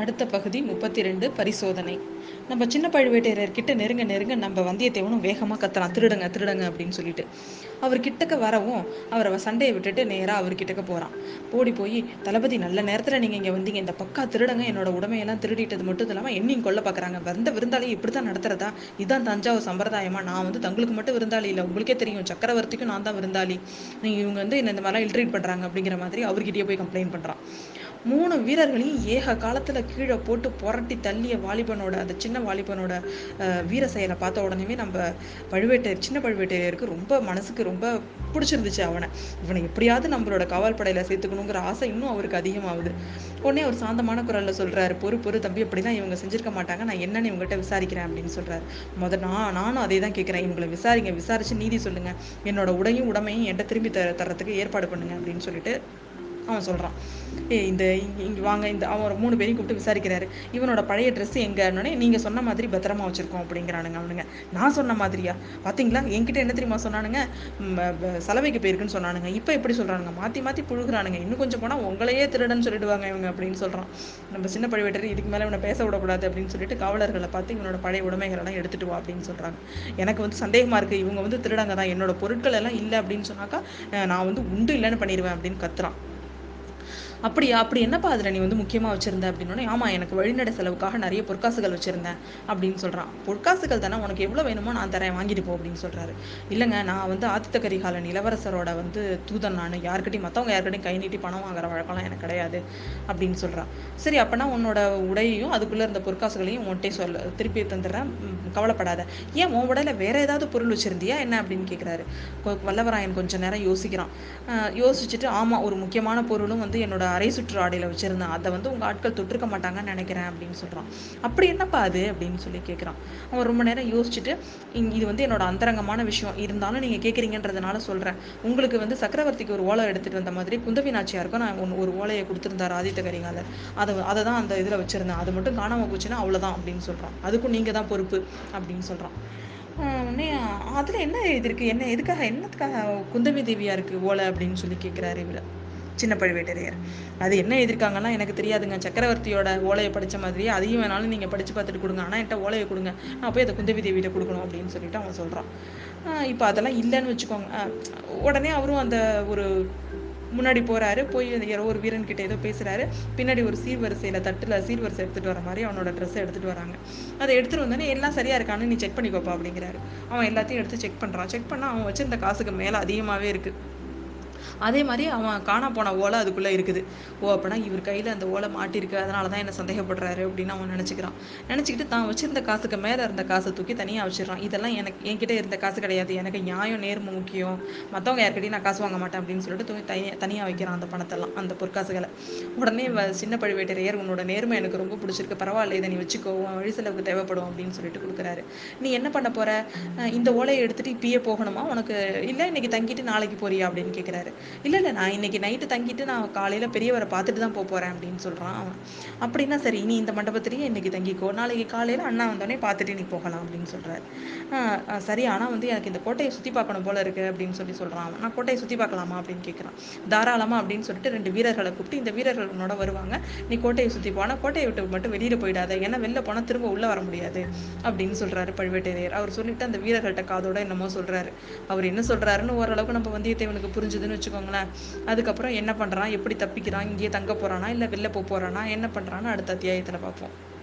அடுத்த பகுதி முப்பத்தி ரெண்டு பரிசோதனை. நம்ம சின்ன பழுவேட்டரையர் கிட்ட நெருங்க நெருங்க நம்ம வந்தியத்தேவனும் வேகமாக கத்துறான் திருடுங்க திருடுங்க அப்படின்னு சொல்லிட்டு. அவர் கிட்டக்க வரவும் அவரை சண்டையை விட்டுட்டு நேராக அவர் கிட்டக்க போகிறான் ஓடி போய் தளபதி நல்ல நேரத்தில் நீங்கள் இங்கே வந்தீங்க. இந்த பக்கா திருடங்க. என்னோட உடமையெல்லாம் திருடிட்டது மட்டும் இல்லாமல் என்னையும் கொல்ல பார்க்குறாங்க வந்த விருந்தாளி இப்படி தான் நடத்துறதா? இதான் தஞ்சாவூர் சம்பிரதாயமா? நான் வந்து தங்களுக்கு மட்டும் விருந்தாளி இல்லை. உங்களுக்கே தெரியும். சக்கரவர்த்திக்கும் நான் தான் விருந்தாளி. நீங்கள் இவங்க வந்து என்ன இந்த மாதிரிலாம் இல்ட்ரீட் பண்ணுறாங்க அப்படிங்கிற மாதிரி அவர்கிட்டயே போய் கம்ப்ளைண்ட் பண்ணுறான் மூணு வீரர்களையும் ஏக காலத்துல கீழே போட்டு புரட்டி தள்ளிய வாலிபனோட அந்த சின்ன வாலிபனோட வீர செயலை பார்த்த உடனேமே நம்ம பழுவேட்டையர் சின்ன பழுவேட்டையருக்கு ரொம்ப மனசுக்கு ரொம்ப பிடிச்சிருந்துச்சு அவனை. இவனை எப்படியாவது நம்மளோட காவல் படையில சேர்த்துக்கணுங்கிற ஆசை இன்னும் அவருக்கு அதிகமாகுது. உடனே அவர் சாந்தமான குரல்ல சொல்றாரு பொறு பொறு தம்பி அப்படிலாம் இவங்க செஞ்சிருக்க மாட்டாங்க. நான் என்னன்னு இவங்ககிட்ட விசாரிக்கிறேன் அப்படின்னு சொல்றாரு. முத நான் நானும் அதே தான் கேட்கிறேன் இவங்களை விசாரிங்க விசாரிச்சு நீதி சொல்லுங்க. என்னோட உடையும் உடமையும் என்கிட்ட திரும்பி தர தர்றதுக்கு ஏற்பாடு பண்ணுங்க அப்படின்னு சொல்லிட்டு அவன் சொல்கிறான் ஏ இந்த இங்கே வாங்க இந்த அவன் ஒரு மூணு பேரையும் கூப்பிட்டு விசாரிக்கிறாரு. இவனோட பழைய ட்ரெஸ் எங்கன்னே நீங்கள் சொன்ன மாதிரி பத்திரமா வச்சுருக்கோம் அப்படிங்கிறானுங்க அவனுங்க. நான் சொன்ன மாதிரியா? பார்த்தீங்களா என்கிட்ட என்ன தெரியுமா சொன்னானுங்க? சலவைக்கு போயிருக்குன்னு சொன்னானுங்க. இப்போ எப்படி சொல்கிறானுங்க மாற்றி மாற்றி புழுகுறானுங்க. இன்னும் கொஞ்சம் போனால் உங்களையே திருடன்னு சொல்லிடுவாங்க இவங்க அப்படின்னு சொல்கிறான் நம்ம சின்ன பழுவேட்டர் இதுக்கு மேலே இவனை பேச விடக்கூடாது அப்படின்னு சொல்லிட்டு காவலர்களை பார்த்து இவனோட பழைய உடைமைகளெல்லாம் எடுத்துட்டு வா அப்படின்னு சொல்கிறாங்க எனக்கு வந்து சந்தேகமாக இருக்குது இவங்க வந்து திருடாங்க தான். என்னோட பொருட்கள் எல்லாம் இல்லை அப்படின்னு சொன்னாக்கா நான் வந்து உண்டு இல்லைன்னு பண்ணிடுவேன் அப்படின்னு கத்துறான். அப்படியா? அப்படி என்னப்பா அதில் நீ வந்து முக்கியமாக வச்சிருந்த அப்படின்னோடனே ஆமாம் எனக்கு வழிநடை செலவுக்காக நிறைய பொற்காசுகள் வச்சுருந்தேன் அப்படின்னு சொல்கிறான் பொற்காசுகள் தானே உனக்கு எவ்வளோ வேணுமோ நான் தரேன் வாங்கிட்டு போ அப்படின்னு சொல்கிறாரு இல்லைங்க நான் வந்து ஆதித்த கரிகாலன் இளவரசரோட வந்து தூதன் நான். யார்கிட்டையும் மற்றவங்க யார்கிட்டையும் கை நீட்டி பணம் வாங்குற வழக்கம்லாம் எனக்கு கிடையாது அப்படின்னு சொல்கிறான் சரி அப்போனா உன்னோட உடையையும் அதுக்குள்ளே இருந்த பொற்காசுகளையும் உன்கிட்டே சொல்ல திருப்பி தந்துடுறேன். கவலைப்படாத. ஏன் உன் உடையில வேற ஏதாவது பொருள் வச்சுருந்தியா? என்ன அப்படின்னு கேட்குறாரு வல்லவராயன் கொஞ்சம் நேரம் யோசிக்கிறான். யோசிச்சுட்டு ஆமாம் ஒரு முக்கியமான பொருளும் வந்து என்னோட அரை சுற்று ஆடையில் வச்சிருந்தேன். அதை வந்து உங்க ஆட்கள் தொட்டிருக்க மாட்டாங்கன்னு நினைக்கிறேன் அப்படின்னு சொல்றான். அப்படி என்னப்பா அது அப்படின்னு சொல்லி கேட்குறான் அவன் ரொம்ப நேரம் யோசிச்சுட்டு "இங்க- இது வந்து என்னோட அந்தரங்கமான விஷயம். இருந்தாலும் நீங்க கேட்குறீங்கன்றதுனால சொல்றேன். உங்களுக்கு வந்து சக்கரவர்த்திக்கு ஒரு ஓலை எடுத்துட்டு வந்த மாதிரி குந்தவி நாச்சியாருக்கும் நான் ஒன்று ஒரு ஓலையை கொடுத்துருந்தார் ஆதித்த கரிகாலர். அதை அதை தான் அந்த இதில் வச்சிருந்தேன். அது மட்டும் காணாம போச்சுன்னா அவ்வளோதான் அப்படின்னு சொல்கிறான் அதுக்கும் நீங்கள் தான் பொறுப்பு அப்படின்னு சொல்கிறான் அதில் உடனே இது என்ன என்ன எதுக்காக என்னத்துக்காக குந்தவி தேவியாக இருக்குது ஓலை அப்படின்னு சொல்லி கேட்குறாரு இவரு. சின்ன பழுவேட்டரையர். அது என்ன எழுதியிருக்காங்கன்னா எனக்கு தெரியாதுங்க. சக்கரவர்த்தியோட ஓலையை படிச்ச மாதிரியே அதையும் வேணாலும் நீங்கள் படித்து பார்த்துட்டு கொடுங்க. ஆனால் என்கிட்ட ஓலையை கொடுங்க. நான் போய் அதை குந்தவி தேவியிட்ட கொடுக்கணும் அப்படின்னு சொல்லிட்டு அவன் சொல்கிறான் இப்போ அதெல்லாம் இல்லைன்னு வச்சுக்கோங்க. உடனே அவரும் அந்த ஒரு முன்னாடி போகிறாரு போய் அந்த யாரோ ஒரு வீரன் கிட்ட ஏதோ பேசுகிறாரு பின்னாடி ஒரு சீர்வரிசையில் தட்டில் சீர்வரிசை எடுத்துகிட்டு வர மாதிரி அவனோட ட்ரெஸ்ஸை எடுத்துட்டு வராங்க. அதை எடுத்துகிட்டு வந்தோடனே எல்லாம் சரியாக இருக்கான்னு நீ செக் பண்ணிக்கோப்பா அப்படிங்கிறாரு. அவன் எல்லாத்தையும் எடுத்து செக் பண்ணுறான் செக் பண்ணால் அவன் வச்சிருந்த காசுக்கு மேலே அதிகமாகவே இருக்குது அதே மாதிரி அவன் காணா போன ஓலை அதுக்குள்ளே இருக்குது. ஓ அப்படின்னா இவர் கையில் அந்த ஓலை மாட்டியிருக்கு. அதனால தான் என்ன சந்தேகப்படுறாரு அப்படின்னு அவன் நினச்சிக்கிறான். நினச்சிக்கிட்டு தான் வச்சிருந்த காசுக்கு மேலே இருந்த காசை தூக்கி தனியாக வச்சிடறான். இதெல்லாம் எனக்கு என்கிட்ட இருந்த காசு கிடையாது. எனக்கு நியாயம் நேர்மை முக்கியம். மற்றவங்க யார்கிட்டையும் நான் காசு வாங்க மாட்டேன் அப்படின்னு சொல்லிட்டு தூக்கி தனியாக தனியாக வைக்கிறான் அந்த பணத்தெல்லாம் அந்த பொற்காசுகளை. உடனே சின்ன பழுவேட்டரையர் உன்னோட நேர்மை எனக்கு ரொம்ப பிடிச்சிருக்கு. பரவாயில்ல இதை நீ வச்சுக்கோ. வழி செலவுக்கு தேவைப்படும். அப்படின்னு சொல்லிட்டு கொடுக்குறாரு. நீ என்ன பண்ண போற? இந்த ஓலையை எடுத்துட்டு இப்பயே போகணுமா? உனக்கு இல்லை இன்னைக்கு தங்கிட்டு நாளைக்கு போறியா? அப்படின்னு கேட்குறாரு இல்ல இல்ல நான் இன்னைக்கு நைட்டு தங்கிட்டு நான் காலையில பெரியவரை பார்த்துட்டு தான் போக போறேன் அப்படின்னு சொல்றான் அவன். அப்படின்னா சரி நீ இந்த மண்டபத்திலேயே இன்னைக்கு தங்கிக்கோ. நாளைக்கு காலையில அண்ணா வந்தோடனே பார்த்துட்டு நீ போகலாம் அப்படின்னு சொல்றாரு. ஆஹ் சரி ஆனா வந்து எனக்கு இந்த கோட்டையை சுத்தி பார்க்கணும் போல இருக்கு அப்படின்னு சொல்லி சொல்றான் அவன். நான் கோட்டையை சுத்தி பார்க்கலாமா? அப்படின்னு கேட்குறான் தாராளமா அப்படின்னு சொல்லிட்டு ரெண்டு வீரர்களை கூப்பிட்டு இந்த வீரர்கள் உன்னோட வருவாங்க. நீ கோட்டையை சுத்தி போனா கோட்டையை விட்டு மட்டும் வெளியில போயிடாத. ஏன்னா வெளில போனா திரும்ப உள்ள வர முடியாது அப்படின்னு சொல்றாரு பழுவேட்டரையர். அவர் சொல்லிட்டு அந்த வீரர்கள்ட்ட காதோட என்னமோ சொல்றாரு. அவர் என்ன சொல்றாருன்னு ஓரளவுக்கு நம்ம வந்தியத்தேவனுக்கு புரிஞ்சுதுன்னு வச்சுக்கோங்களேன். அதுக்கப்புறம் என்ன பண்றான்? எப்படி தப்பிக்கிறான்? இங்கேயே தங்க போறானா? இல்ல வெளில போக போறானா? என்ன பண்றான்னு அடுத்த அத்தியாயத்தில் பார்ப்போம்.